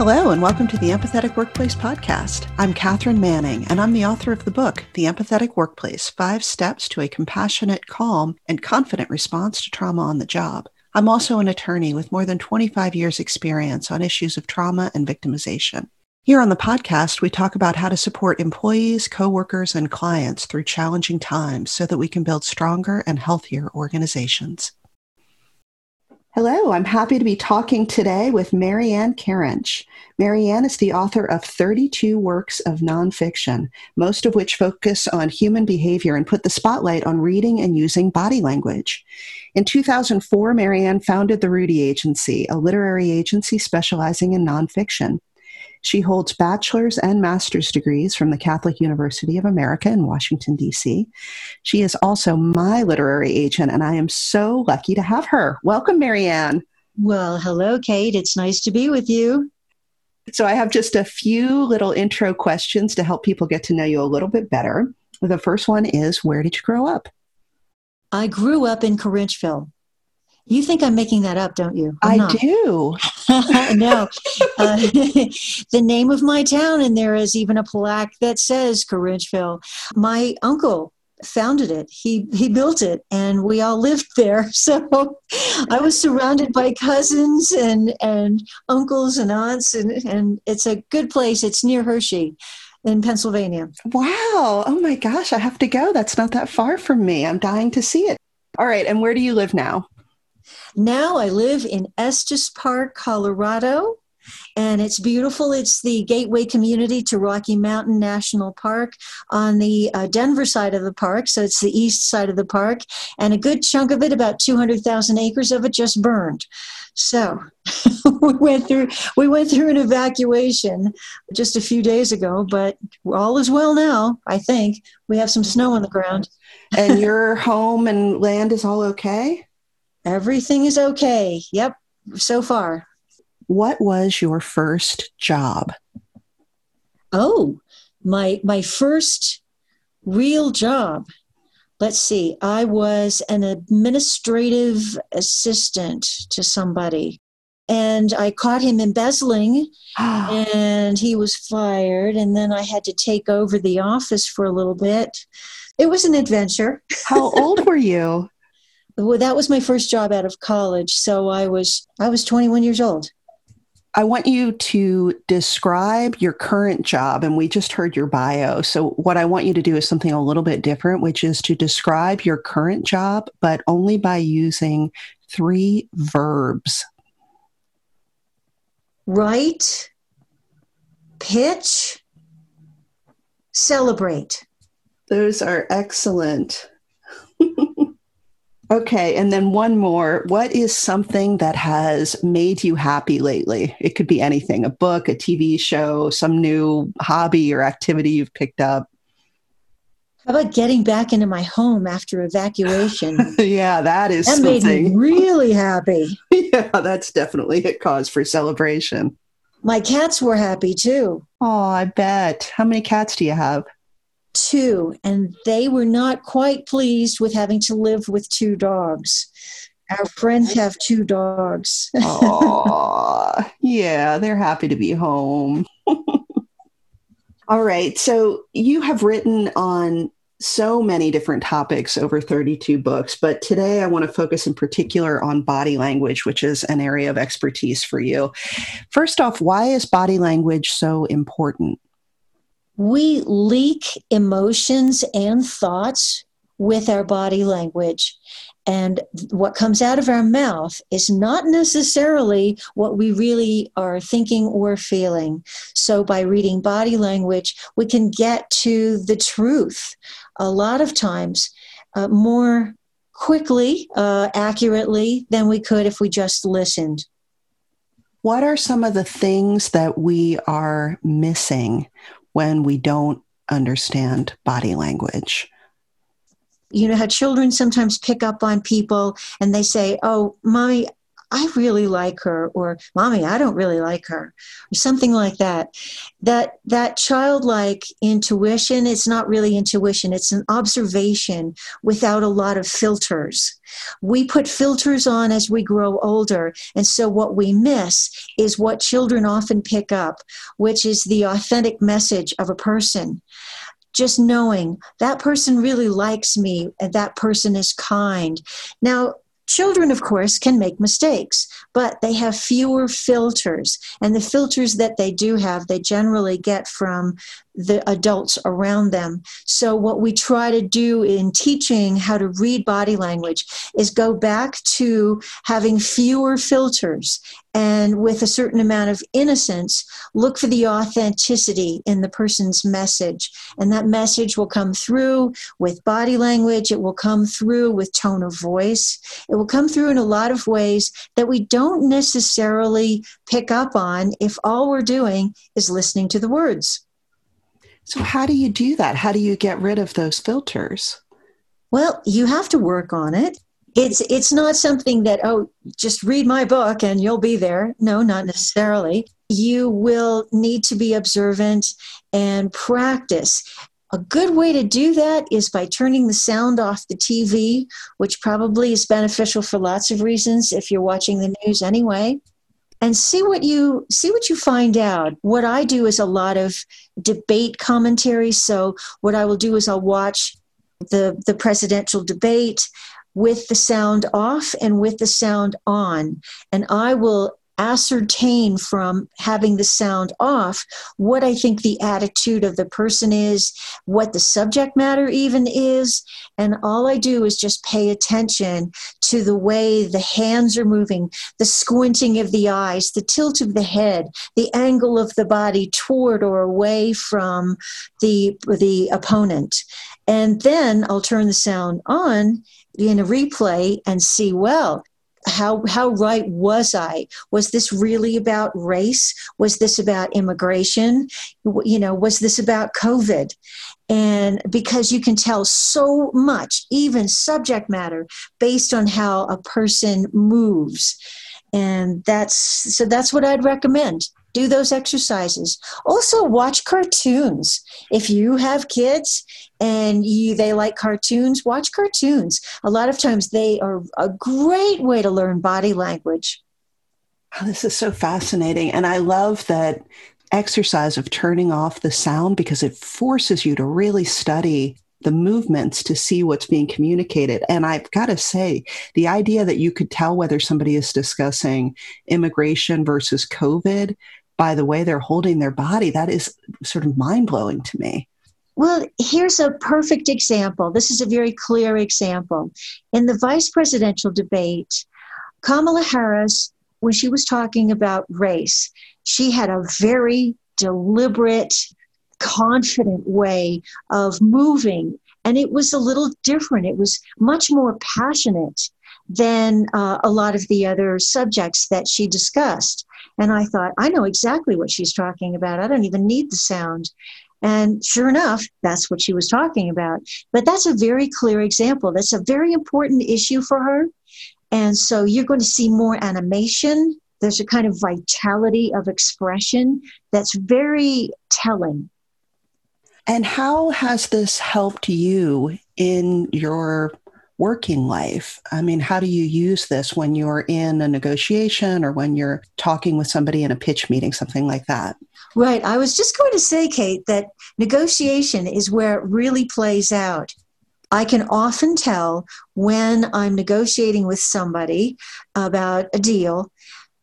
Hello, and welcome to the Empathetic Workplace Podcast. I'm Katherine Manning, and I'm the author of the book, The Empathetic Workplace Five Steps to a Compassionate, Calm, and Confident Response to Trauma on the Job. I'm also an attorney with more than 25 years' experience on issues of trauma and victimization. Here on the podcast, we talk about how to support employees, coworkers, and clients through challenging times so that we can build stronger and healthier organizations. Hello, I'm happy to be talking today with Maryann Karinch. Maryann is the author of 32 works of nonfiction, most of which focus on human behavior and put the spotlight on reading and using body language. In 2004, Maryann founded the Rudy Agency, a literary agency specializing in nonfiction. She holds bachelor's and master's degrees from the Catholic University of America in Washington, D.C. She is also my literary agent, and I am so lucky to have her. Welcome, Maryann. Well, hello, Kate. It's nice to be with you. So, I have just a few little intro questions to help people get to know you a little bit better. The first one is Where did you grow up? I grew up in Karinchville. You think I'm making that up, don't you? I'm i not. do. no. Uh, the name of my town, and there is even a plaque that says Karinchville. My uncle founded it. He he built it, and we all lived there. So I was surrounded by cousins and and uncles and aunts, and and it's a good place. It's near Hershey. In Pennsylvania. Wow. Oh my gosh, I have to go. That's not that far from me. I'm dying to see it. All right. And where do you live now? Now I live in Estes Park, Colorado, and it's beautiful. It's the gateway community to Rocky Mountain National Park on the uh, Denver side of the park. So it's the east side of the park, and a good chunk of it, about 200,000 acres of it, just burned. So we went through we went through an evacuation just a few days ago, but all is well now. I think we have some snow on the ground. and your home and land is all okay. Everything is okay. Yep, so far. What was your first job? Oh, my my first real job. Let's see. I was an administrative assistant to somebody and I caught him embezzling and he was fired and then I had to take over the office for a little bit. It was an adventure. How old were you? well, that was my first job out of college. So I was I was 21 years old. I want you to describe your current job, and we just heard your bio. So, what I want you to do is something a little bit different, which is to describe your current job, but only by using three verbs write, pitch, celebrate. Those are excellent. Okay, and then one more. What is something that has made you happy lately? It could be anything a book, a TV show, some new hobby or activity you've picked up. How about getting back into my home after evacuation? yeah, that is that something. made me really happy. yeah, that's definitely a cause for celebration. My cats were happy too. Oh, I bet. How many cats do you have? Two, and they were not quite pleased with having to live with two dogs. Our friends have two dogs. Oh, yeah, they're happy to be home. All right. So you have written on so many different topics over 32 books, but today I want to focus in particular on body language, which is an area of expertise for you. First off, why is body language so important? We leak emotions and thoughts with our body language. And what comes out of our mouth is not necessarily what we really are thinking or feeling. So, by reading body language, we can get to the truth a lot of times uh, more quickly, uh, accurately than we could if we just listened. What are some of the things that we are missing when we don't understand body language. You know how children sometimes pick up on people and they say, Oh, mommy, I really like her, or mommy, I don't really like her, or something like that. That that childlike intuition, it's not really intuition, it's an observation without a lot of filters. We put filters on as we grow older, and so what we miss is what children often pick up, which is the authentic message of a person just knowing that person really likes me and that person is kind. Now, Children, of course, can make mistakes, but they have fewer filters. And the filters that they do have, they generally get from the adults around them. So, what we try to do in teaching how to read body language is go back to having fewer filters and with a certain amount of innocence, look for the authenticity in the person's message. And that message will come through with body language, it will come through with tone of voice, it will come through in a lot of ways that we don't necessarily pick up on if all we're doing is listening to the words. So, how do you do that? How do you get rid of those filters? Well, you have to work on it. It's it's not something that oh, just read my book and you'll be there. No, not necessarily. You will need to be observant and practice. A good way to do that is by turning the sound off the TV, which probably is beneficial for lots of reasons if you're watching the news anyway and see what you see what you find out. What i do is a lot of debate commentary. So what i will do is i'll watch the the presidential debate with the sound off and with the sound on. And i will ascertain from having the sound off what I think the attitude of the person is, what the subject matter even is. And all I do is just pay attention to the way the hands are moving, the squinting of the eyes, the tilt of the head, the angle of the body toward or away from the, the opponent. And then I'll turn the sound on in a replay and see well how how right was i? Was this really about race? Was this about immigration? You know was this about covid? And because you can tell so much even subject matter based on how a person moves. And that's so that's what i'd recommend. Do those exercises. Also, watch cartoons. If you have kids and you they like cartoons, watch cartoons. A lot of times they are a great way to learn body language. Oh, this is so fascinating. And I love that exercise of turning off the sound because it forces you to really study the movements to see what's being communicated. And I've got to say, the idea that you could tell whether somebody is discussing immigration versus COVID by the way they're holding their body, that is sort of mind blowing to me. Well, here's a perfect example. This is a very clear example. In the vice presidential debate, Kamala Harris, when she was talking about race, she had a very deliberate, confident way of moving. And it was a little different. It was much more passionate than uh, a lot of the other subjects that she discussed. And I thought, I know exactly what she's talking about. I don't even need the sound. And sure enough, that's what she was talking about. But that's a very clear example. That's a very important issue for her. And so you're going to see more animation. There's a kind of vitality of expression that's very telling. And how has this helped you in your working life? I mean, how do you use this when you're in a negotiation or when you're talking with somebody in a pitch meeting, something like that? Right. I was just going to say, Kate, that negotiation is where it really plays out. I can often tell when I'm negotiating with somebody about a deal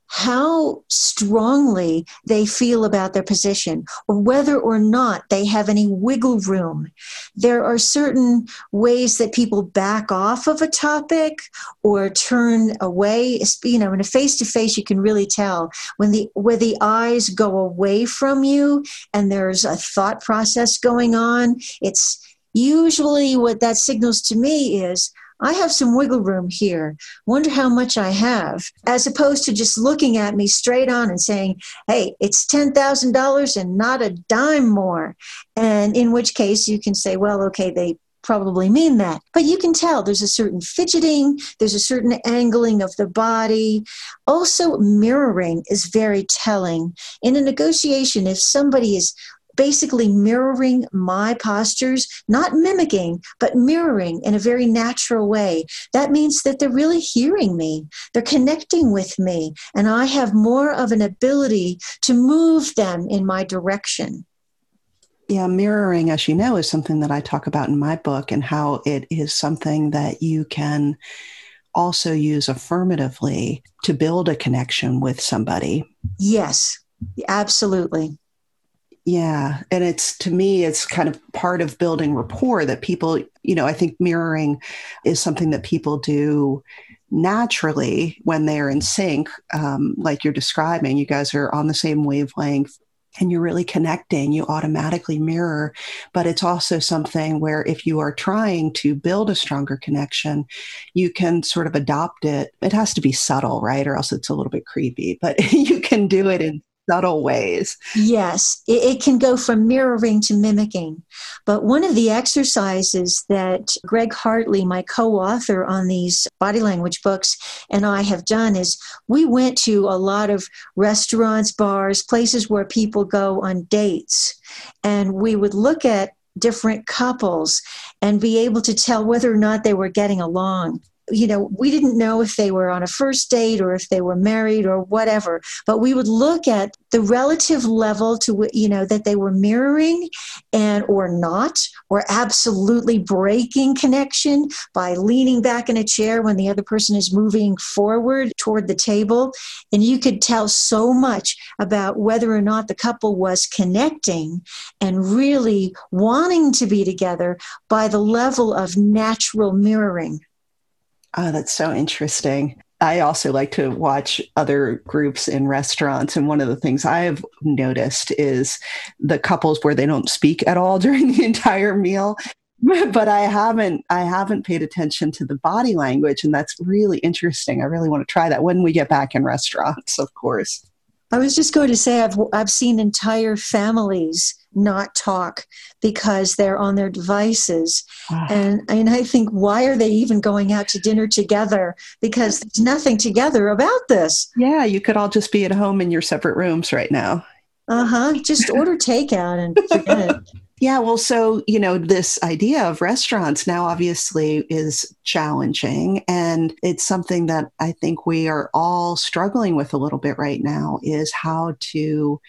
how strongly they feel about their position or whether or not they have any wiggle room. There are certain ways that people back off of a topic or turn away. You know, in a face to face, you can really tell when the where the eyes go away from you and there's a thought process going on. It's usually what that signals to me is I have some wiggle room here. Wonder how much I have, as opposed to just looking at me straight on and saying, hey, it's $10,000 and not a dime more. And in which case you can say, well, okay, they probably mean that. But you can tell there's a certain fidgeting, there's a certain angling of the body. Also, mirroring is very telling. In a negotiation, if somebody is basically mirroring my postures, not mimicking, but mirroring in a very natural way. That means that they're really hearing me, they're connecting with me, and I have more of an ability to move them in my direction. Yeah, mirroring, as you know, is something that I talk about in my book and how it is something that you can also use affirmatively to build a connection with somebody. Yes, absolutely. Yeah. And it's to me, it's kind of part of building rapport that people, you know, I think mirroring is something that people do naturally when they're in sync, um, like you're describing. You guys are on the same wavelength and you're really connecting, you automatically mirror. But it's also something where if you are trying to build a stronger connection, you can sort of adopt it. It has to be subtle, right? Or else it's a little bit creepy, but you can do it in subtle ways. Yes, it, it, can go from mirroring to mimicking. But one of the exercises that Greg Hartley, my co author on these body language books, and I have done is we went to a lot of restaurants, bars, places where people go on dates, and we would look at different couples and be able to tell whether or not they were getting along you know, we didn't know if they were on a first date or if they were married or whatever, but we would look at the relative level to, you know, that they were mirroring and or not, or absolutely breaking connection by leaning back in a chair when the other person is moving forward toward the table. And you could tell so much about whether or not the couple was connecting and really wanting to be together by the level of natural mirroring. Oh, that's so interesting. I also like to watch other groups in restaurants. And one of the things I've noticed is the couples where they don't speak at all during the entire meal. But I haven't I haven't paid attention to the body language and that's really interesting. I really want to try that when we get back in restaurants, of course. I was just going to say I've I've seen entire families not talk because they're on their devices. Ah. And and I think why are they even going out to dinner together? Because there's nothing together about this. Yeah, you could all just be at home in your separate rooms right now. Uh-huh. Just order takeout and forget it. Yeah, well, so, you know, this idea of restaurants now obviously is challenging. And it's something that I think we are all struggling with a little bit right now is how to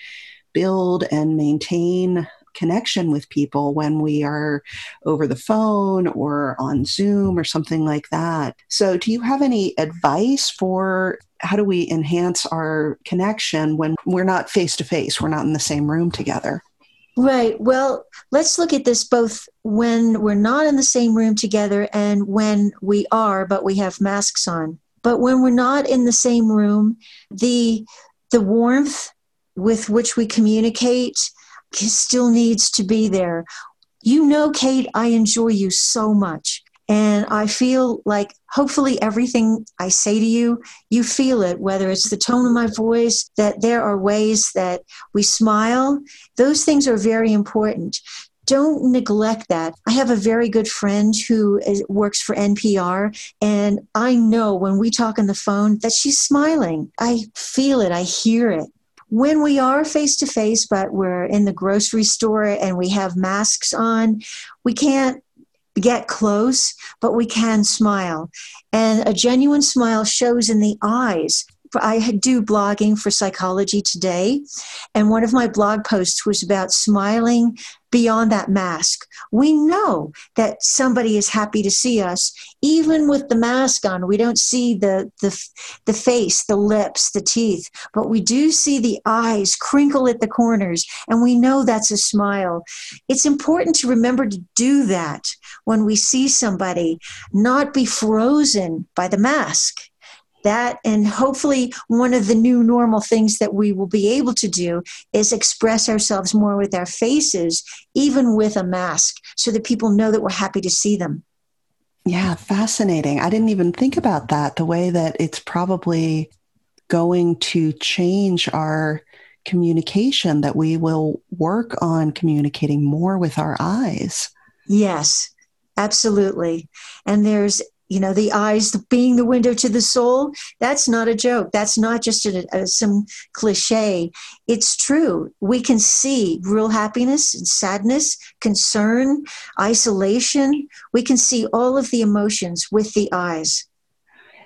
build and maintain connection with people when we are over the phone or on Zoom or something like that. So, do you have any advice for how do we enhance our connection when we're not face to face, we're not in the same room together? Right. Well, let's look at this both when we're not in the same room together and when we are, but we have masks on. But when we're not in the same room, the the warmth with which we communicate still needs to be there. You know, Kate, I enjoy you so much. And I feel like hopefully everything I say to you, you feel it, whether it's the tone of my voice, that there are ways that we smile. Those things are very important. Don't neglect that. I have a very good friend who is, works for NPR, and I know when we talk on the phone that she's smiling. I feel it, I hear it when we are face to face, but we're in the grocery store and we have masks on, we can't get close, but we can smile. And a genuine smile shows in the eyes. I do blogging for Psychology Today, and one of my blog posts was about smiling beyond that mask. We know that somebody is happy to see us, even with the mask on. We don't see the, the, the face, the lips, the teeth, but we do see the eyes crinkle at the corners, and we know that's a smile. It's important to remember to do that when we see somebody, not be frozen by the mask that and hopefully one of the new normal things that we will be able to do is express ourselves more with our faces even with a mask so that people know that we're happy to see them. Yeah fascinating. I didn't even think about that the way that it's probably going to change our communication that we will work on communicating more with our eyes. Yes Absolutely. And there's you know the eyes being the window to the soul that's not a joke that's not just a, a, some cliche it's true we can see real happiness and sadness concern isolation we can see all of the emotions with the eyes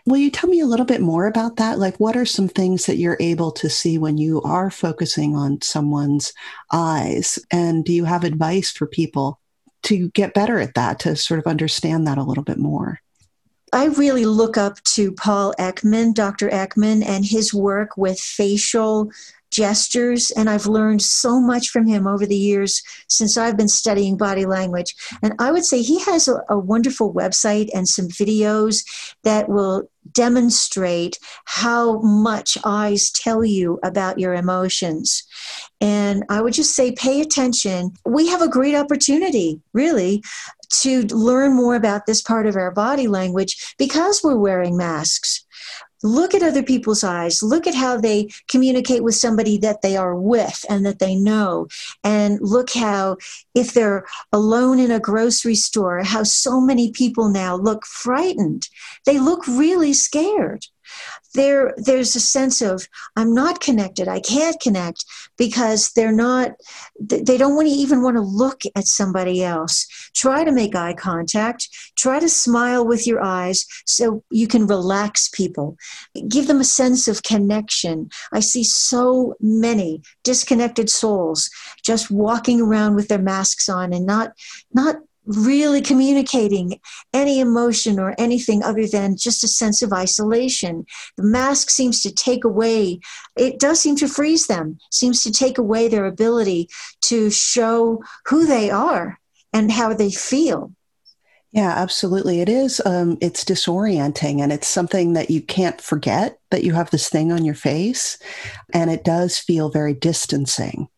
Will you tell me a little bit more about that? Like, what are some things that you're able to see when you are focusing on someone's eyes? And do you have advice for people to get better at that, to sort of understand that a little bit more? I really look up to Paul Ekman, Dr. Ekman, and his work with facial gestures. And I've learned so much from him over the years since I've been studying body language. And I would say he has a, a wonderful website and some videos that will demonstrate how much eyes tell you about your emotions. And I would just say, pay attention. We have a great opportunity, really, to learn more about this part of our body language because we're wearing masks. Look at other people's eyes. Look at how they communicate with somebody that they are with and that they know. And look how, if they're alone in a grocery store, how so many people now look frightened. They look really scared there there's a sense of i'm not connected i can't connect because they're not they don't want to even want to look at somebody else. Try to make eye contact try to smile with your eyes so you can relax people. Give them a sense of connection. I see so many disconnected souls just walking around with their masks on and not not really communicating any emotion or anything other than just a sense of isolation. The mask seems to take away, it does seem to freeze them, seems to take away their ability to show who they are and how they feel. Yeah, absolutely. It is. Um, it's disorienting, and it's something that you can't forget that you have this thing on your face, and it does feel very distancing.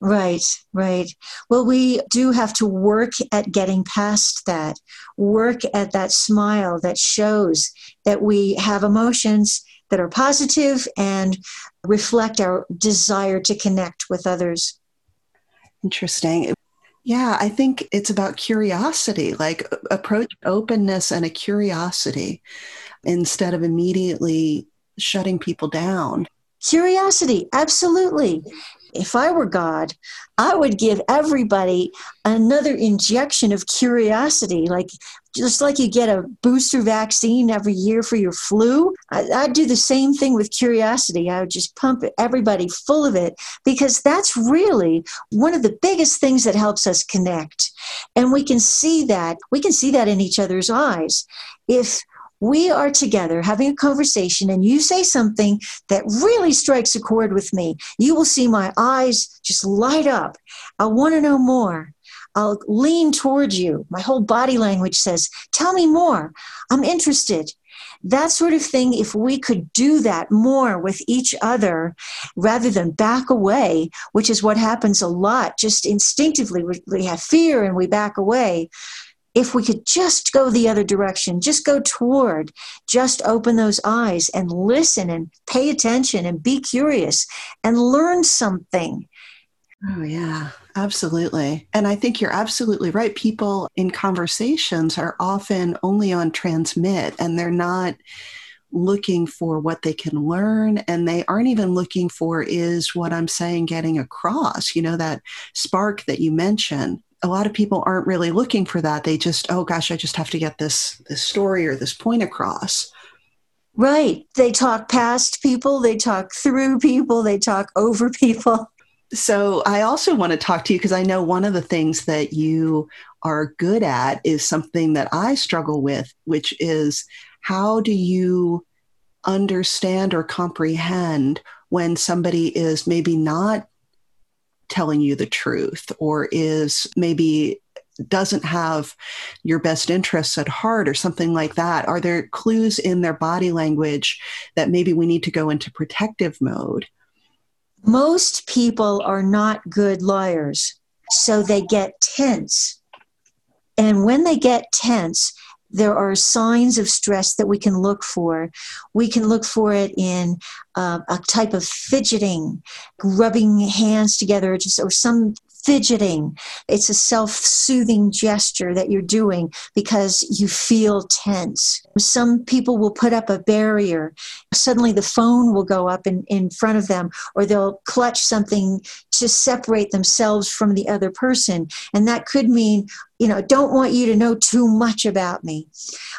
Right, right. Well, we do have to work at getting past that, work at that smile that shows that we have emotions that are positive and reflect our desire to connect with others. Interesting. Yeah, I think it's about curiosity, like uh, approach openness and a curiosity instead of immediately shutting people down. Curiosity, absolutely if I were God, I would give everybody another injection of curiosity, like just like you get a booster vaccine every year for your flu. I, would do the same thing with curiosity. I would just pump everybody full of it because that's really one of the biggest things that helps us connect. And we can see that, we can see that in each other's eyes. If we are together having a conversation and you say something that really strikes a chord with me, you will see my eyes just light up. I want to know more. I'll lean towards you. My whole body language says, Tell me more. I'm interested. That sort of thing, if we could do that more with each other rather than back away, which is what happens a lot, just instinctively, we have fear and we back away if we could just go the other direction, just go toward, just open those eyes and listen and pay attention and be curious and learn something. Oh, yeah, absolutely. And I think you're absolutely right. People in conversations are often only on transmit and they're not looking for what they can learn and they aren't even looking for is what I'm saying getting across, you know, that spark that you mentioned a lot of people aren't really looking for that. They just, oh gosh, I just have to get this this story or this point across. Right. They talk past people, they talk through people, they talk over people. So I also want to talk to you because I know one of the things that you are good at is something that I struggle with, which is how do you understand or comprehend when somebody is maybe not telling you the truth or is maybe doesn't have your best interests at heart or something like that? Are there clues in their body language that maybe we need to go into protective mode? Most people are not good liars, so they get tense. And when they get tense, there are signs of stress that we can look for. We can look for it in uh, a type of fidgeting, rubbing hands together, just or some fidgeting. It's a self soothing gesture that you're doing because you feel tense. Some people will put up a barrier. Suddenly the phone will go up in, in front of them, or they'll clutch something to separate themselves from the other person. And that could mean, you know, don't want you to know too much about me.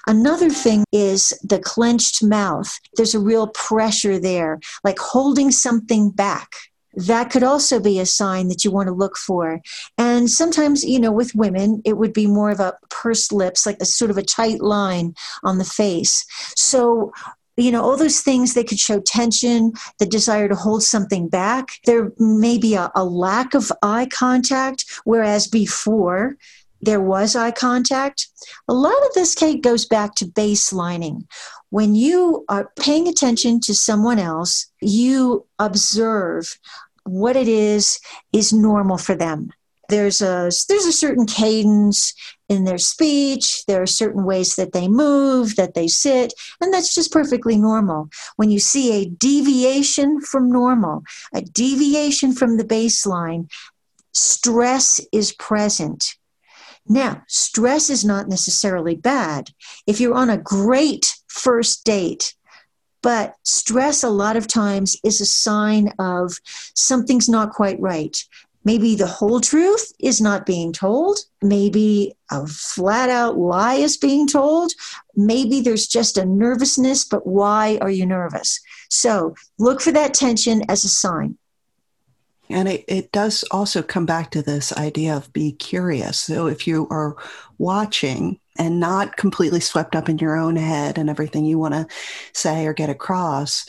Another thing is the clenched mouth. There's a real pressure there, like holding something back that could also be a sign that you want to look for. And sometimes, you know, with women, it would be more of a pursed lips, like a sort of a tight line on the face. So, you know, all those things they could show tension, the desire to hold something back. There may be a, a lack of eye contact, whereas before there was eye contact. A lot of this, Kate, goes back to baselining when you are paying attention to someone else, you observe what it is is normal for them. There's a there's a certain cadence in their speech. There are certain ways that they move, that they sit, and that's just perfectly normal. When you see a deviation from normal, a deviation from the baseline, stress is present. Now, stress is not necessarily bad. If you're on a great first date, but stress a lot of times is a sign of something's not quite right. Maybe the whole truth is not being told. Maybe a flat out lie is being told. Maybe there's just a nervousness, but why are you nervous? So look for that tension as a sign. And it, it does also come back to this idea of be curious. So if you are watching and not completely swept up in your own head and everything you want to say or get across,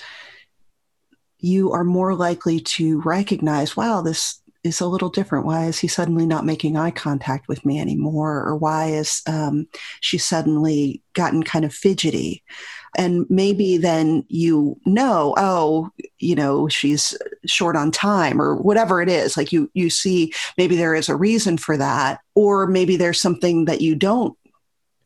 you are more likely to recognize, wow, this is a little different. Why is he suddenly not making eye contact with me anymore? Or why is um, she suddenly gotten kind of fidgety? And maybe then you know, oh, you know, she's short on time or whatever it is. Like you, you see, maybe there is a reason for that, or maybe there's something that you don't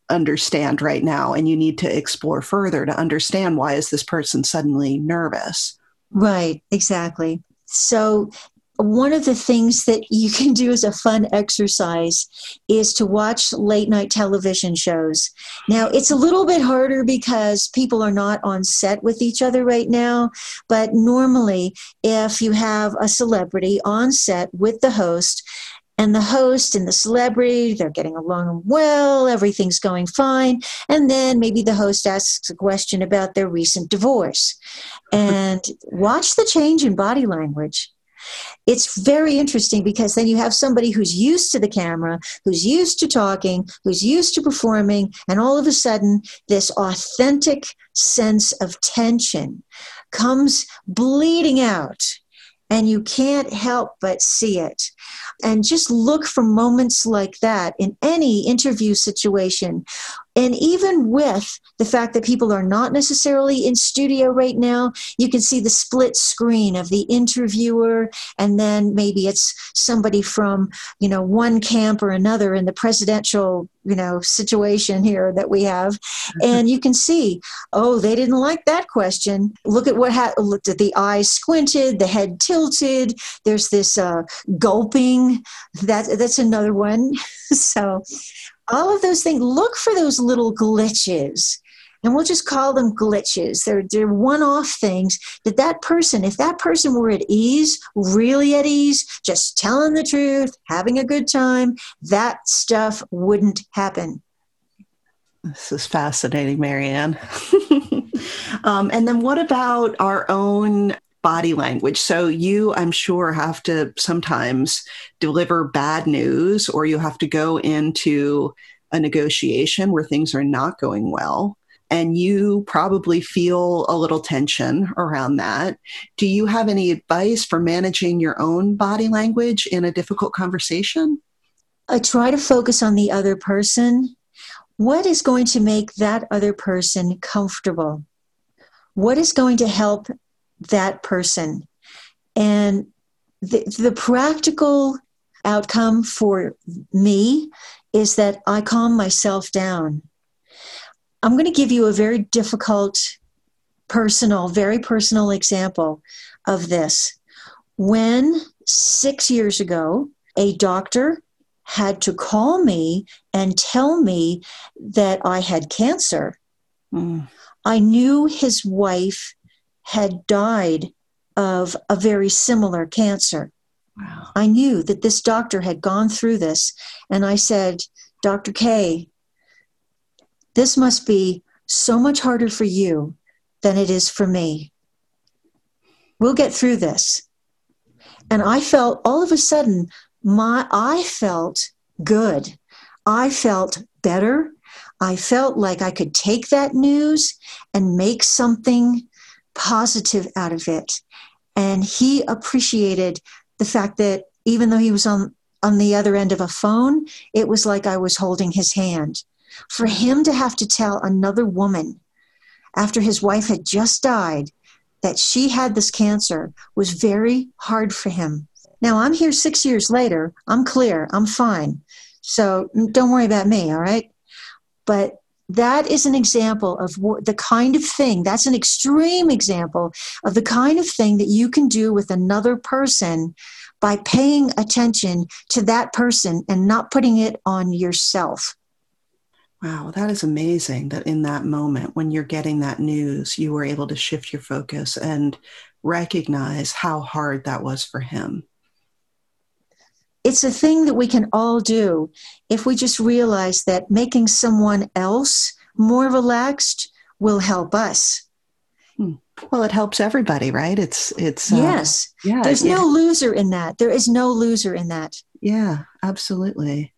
understand right now and you need to explore further to understand why is this person suddenly nervous right exactly so one of the things that you can do as a fun exercise is to watch late night television shows. Now, it's a little bit harder because people are not on set with each other right now, but normally, if you have a celebrity on set with the host, and the host and the celebrity they're getting along well everything's going fine and then maybe the host asks a question about their recent divorce and watch the change in body language it's very interesting because then you have somebody who's used to the camera, who's used to talking, who's used to performing, and all of a sudden, this authentic sense of tension comes bleeding out and you can't help but see it. And just look for moments like that in any interview situation. And even with the fact that people are not necessarily in studio right now, you can see the split screen of the interviewer, and then maybe it's somebody from, you know, one camp or another in the presidential, you know, situation here that we have. Mm-hmm. And you can see, oh, they didn't like that question. Look at what ha- looked at the eyes squinted, the head tilted. There's this uh, gulping. That that's another one. so all of those things. Look for those little glitches. And we'll just call them glitches. They're, they're one-off things that that person if that person were at ease really at ease just telling the truth having a good time that stuff wouldn't happen. This is fascinating maryann. Um, and then what about our own body language. So you, I'm sure, have to sometimes deliver bad news or you have to go into a negotiation where things are not going well. And you probably feel a little tension around that. Do you have any advice for managing your own body language in a difficult conversation? I try to focus on the other person. What is going to make that other person comfortable? What is going to help that person. And the, the practical outcome for me is that I calm myself down. I'm going to give you a very difficult, personal, very personal example of this. When six years ago, a doctor had to call me and tell me that I had cancer. Mm. I knew his wife had died of a very similar cancer. Wow. I knew that this doctor had gone through this, and I said, Dr. K, this must be so much harder for you than it is for me. We'll get through this. And I felt all of a sudden, my I felt good. I felt better. I felt like I could take that news and make something positive out of it. And he appreciated the fact that even though he was on, on the other end of a phone, it was like I was holding his hand. For him to have to tell another woman after his wife had just died that she had this cancer was very hard for him. Now I'm here six years later. I'm clear. I'm fine. So don't worry about me, all right? But that is an example of the kind of thing, that's an extreme example of the kind of thing that you can do with another person by paying attention to that person and not putting it on yourself. Wow, that is amazing that in that moment when you're getting that news, you were able to shift your focus and recognize how hard that was for him. It's a thing that we can all do if we just realize that making someone else more relaxed will help us. Hmm. Well, it helps everybody, right? It's it's uh, yes. Yeah. There's yeah. no loser in that. There is no loser in that. Yeah, absolutely.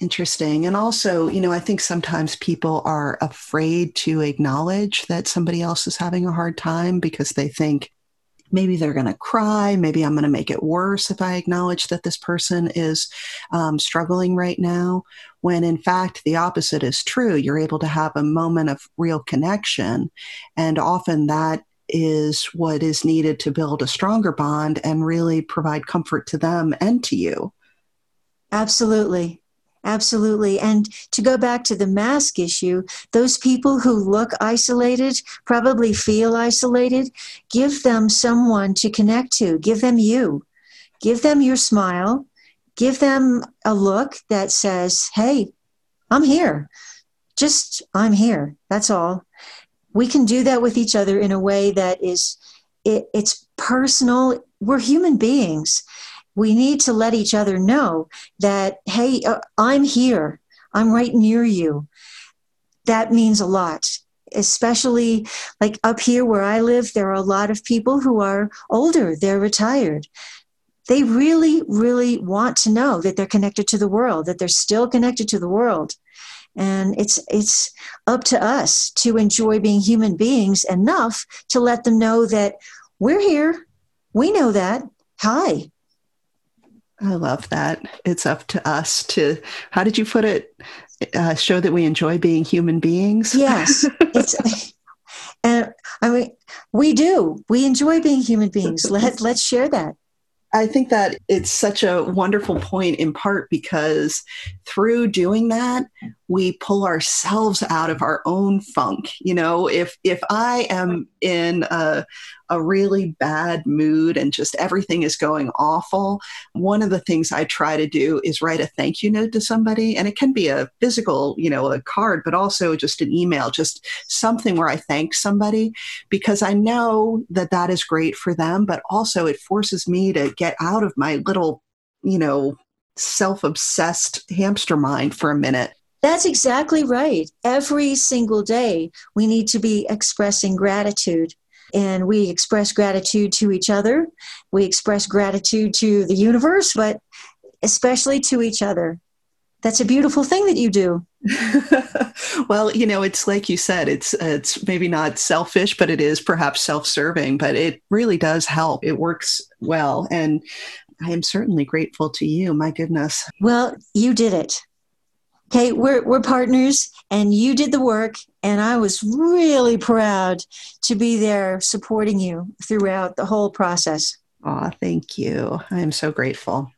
Interesting. And also, you know, I think sometimes people are afraid to acknowledge that somebody else is having a hard time because they think, maybe they're going to cry. Maybe I'm going to make it worse if I acknowledge that this person is um, struggling right now. When in fact, the opposite is true. You're able to have a moment of real connection. And often that is what is needed to build a stronger bond and really provide comfort to them and to you. Absolutely. Absolutely. And to go back to the mask issue, those people who look isolated probably feel isolated. Give them someone to connect to, give them you, give them your smile, give them a look that says, Hey, I'm here. Just, I'm here. That's all. We can do that with each other in a way that is, it, it's personal. We're human beings we need to let each other know that, hey, uh, I'm here, I'm right near you. That means a lot. Especially like up here where I live, there are a lot of people who are older, they're retired. They really, really want to know that they're connected to the world, that they're still connected to the world. And it's it's up to us to enjoy being human beings enough to let them know that we're here. We know that. Hi, I love that. It's up to us to, how did you put it? Uh, show that we enjoy being human beings. Yes. It's, and I mean, we do. We enjoy being human beings. Let, let's share that. I think that it's such a wonderful point in part because through doing that, we pull ourselves out of our own funk. You know, if if I am in a, a really bad mood and just everything is going awful, one of the things I try to do is write a thank you note to somebody. And it can be a physical, you know, a card, but also just an email, just something where I thank somebody because I know that that is great for them, but also it forces me to get out of my little, you know, self obsessed hamster mind for a minute. That's exactly right. Every single day, we need to be expressing gratitude and we express gratitude to each other. We express gratitude to the universe, but especially to each other. That's a beautiful thing that you do. well, you know, it's like you said, it's it's maybe not selfish, but it is perhaps self-serving, but it really does help. It works well and I am certainly grateful to you. My goodness. Well, you did it. Okay, we're, we're partners and you did the work, and I was really proud to be there supporting you throughout the whole process. Aw, thank you. I am so grateful.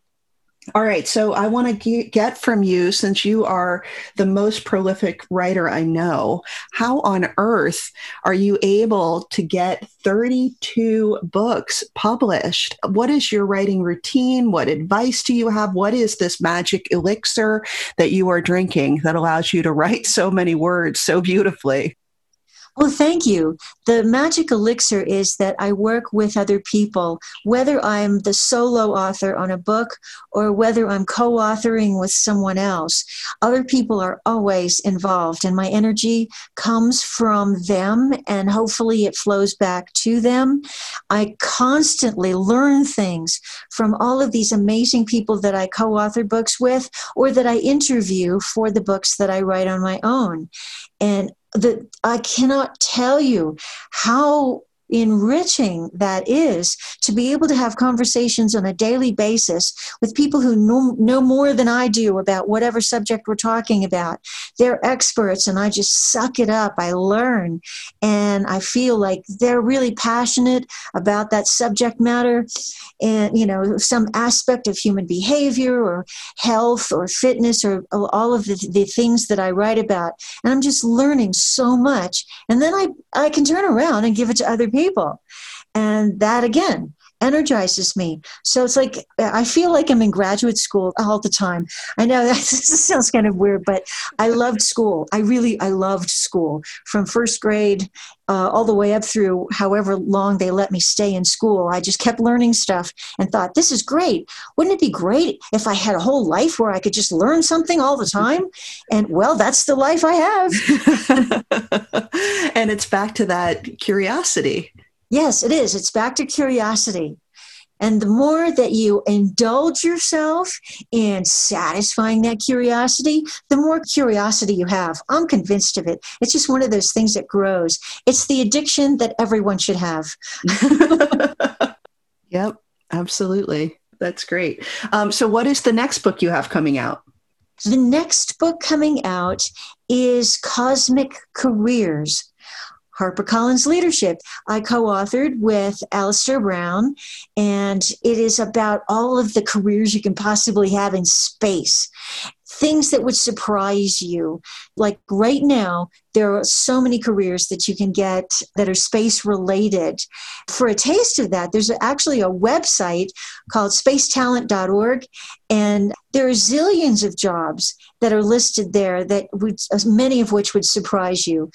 All right. So I want to get from you, since you are the most prolific writer I know, how on earth are you able to get 32 books published? What is your writing routine? What advice do you have? What is this magic elixir that you are drinking that allows you to write so many words so beautifully? Well, thank you. The magic elixir is that I work with other people, whether I'm the solo author on a book or whether I'm co authoring with someone else. Other people are always involved, and my energy comes from them, and hopefully it flows back to them. I constantly learn things from all of these amazing people that I co author books with or that I interview for the books that I write on my own. And that I cannot tell you how enriching that is to be able to have conversations on a daily basis with people who know, know more than I do about whatever subject we're talking about. They're experts, and I just suck it up. I learn, and I feel like they're really passionate about that subject matter and, you know, some aspect of human behavior or health or fitness or all of the, the things that I write about. And I'm just learning so much. And then I, I can turn around and give it to other people. And that again energizes me. So it's like I feel like I'm in graduate school all the time. I know that sounds kind of weird, but I loved school. I really I loved school from first grade uh, all the way up through however long they let me stay in school. I just kept learning stuff and thought, this is great. Wouldn't it be great if I had a whole life where I could just learn something all the time? And well, that's the life I have. and it's back to that curiosity. Yes, it is. It's back to curiosity. And the more that you indulge yourself in satisfying that curiosity, the more curiosity you have. I'm convinced of it. It's just one of those things that grows. It's the addiction that everyone should have. yep, absolutely. That's great. Um, so, what is the next book you have coming out? The next book coming out is Cosmic Careers HarperCollins Leadership. I co authored with Alistair Brown, and it is about all of the careers you can possibly have in space things that would surprise you. Like right now, there are so many careers that you can get that are space related. For a taste of that, there's actually a website called spacetalent.org, and there are zillions of jobs that are listed there that would, many of which would surprise you.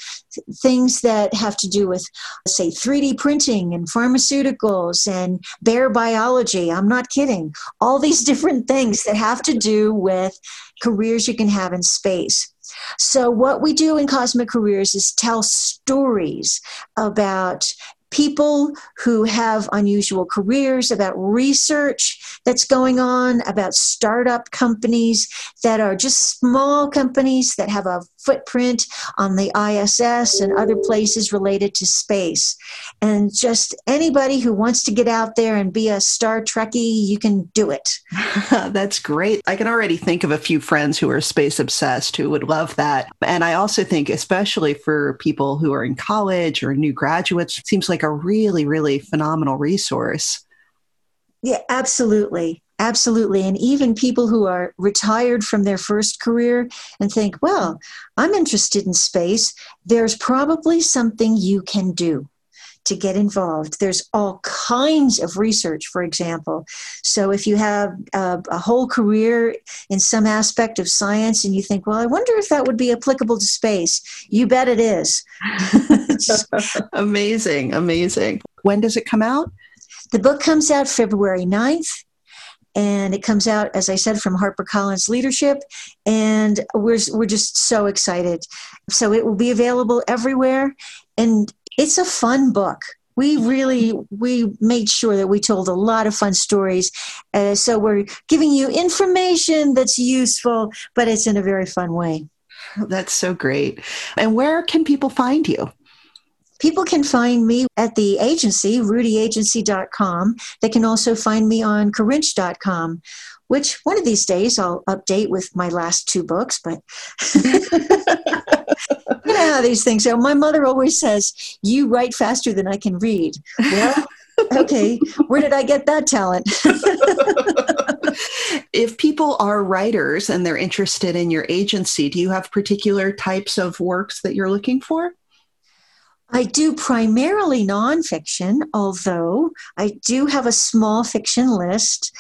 Things that have to do with, say, 3D printing and pharmaceuticals and bear biology. I'm not kidding. All these different things that have to do with careers you can have in space. So, what we do in Cosmic Careers is tell stories about people who have unusual careers, about research that's going on, about startup companies that are just small companies that have a footprint on the ISS and other places related to space. And just anybody who wants to get out there and be a Star Trekkie, you can do it. That's great. I can already think of a few friends who are space obsessed who would love that. And I also think, especially for people who are in college or new graduates, it seems like a really, really phenomenal resource. Yeah, absolutely. Absolutely. And even people who are retired from their first career and think, well, I'm interested in space, there's probably something you can do to get involved. There's all kinds of research, for example. So if you have a, a, whole career in some aspect of science and you think, well, I wonder if that would be applicable to space, you bet it is. amazing, amazing. When does it come out? The book comes out February 9th and it comes out as i said from harpercollins leadership and we're, we're just so excited. So it will be available everywhere and it's a fun book. We really we made sure that we told a lot of fun stories uh, so we're giving you information that's useful but it's in a very fun way. That's so great. And where can people find you People can find me at the agency, rudyagency.com. They can also find me on Karinch.com, which one of these days I'll update with my last two books, but you know how these things are. My mother always says, You write faster than I can read. Well, okay, where did I get that talent? if people are writers and they're interested in your agency, do you have particular types of works that you're looking for? I do primarily nonfiction, although I do have a small fiction list.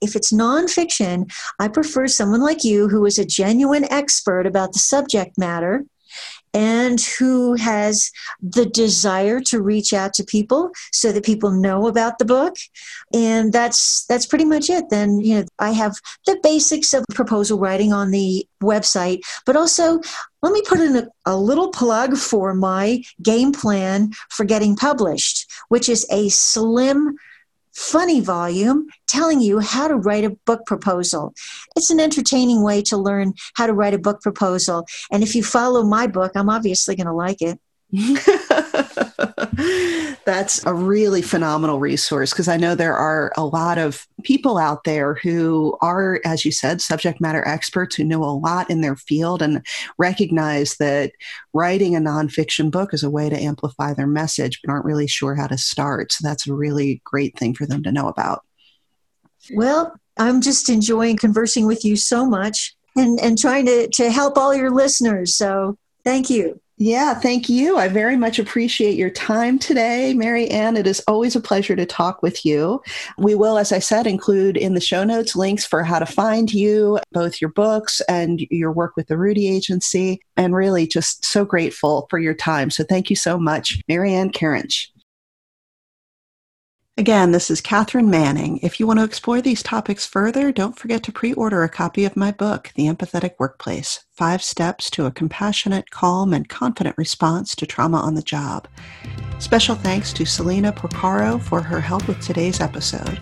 If it's nonfiction, I prefer someone like you who is a genuine expert about the subject matter and who has the desire to reach out to people so that people know about the book. And that's that's pretty much it. Then you know i have the basics of proposal writing on the website but also let me put in a, a little plug for my game plan for getting published which is a slim funny volume telling you how to write a book proposal. It's an entertaining way to learn how to write a book proposal. And if you follow my book, I'm obviously going to like it. That's a really phenomenal resource because I know there are a lot of people out there who are, as you said, subject matter experts who know a lot in their field and recognize that writing a nonfiction book is a way to amplify their message, but aren't really sure how to start. So that's a really great thing for them to know about. Well, I'm just enjoying conversing with you so much and, and trying to, to help all your listeners. So thank you. Yeah, thank you. I very much appreciate your time today, Maryann. It is always a pleasure to talk with you. We will, as I said, include in the show notes links for how to find you, both your books and your work with the Rudy Agency, and really just so grateful for your time. So thank you so much, Maryann Karinch. Again, this is Katharine Manning. If you want to explore these topics further, don't forget to pre order a copy of my book, The Empathetic Workplace Five Steps to a Compassionate, Calm, and Confident Response to Trauma on the Job. Special thanks to Selena Porcaro for her help with today's episode.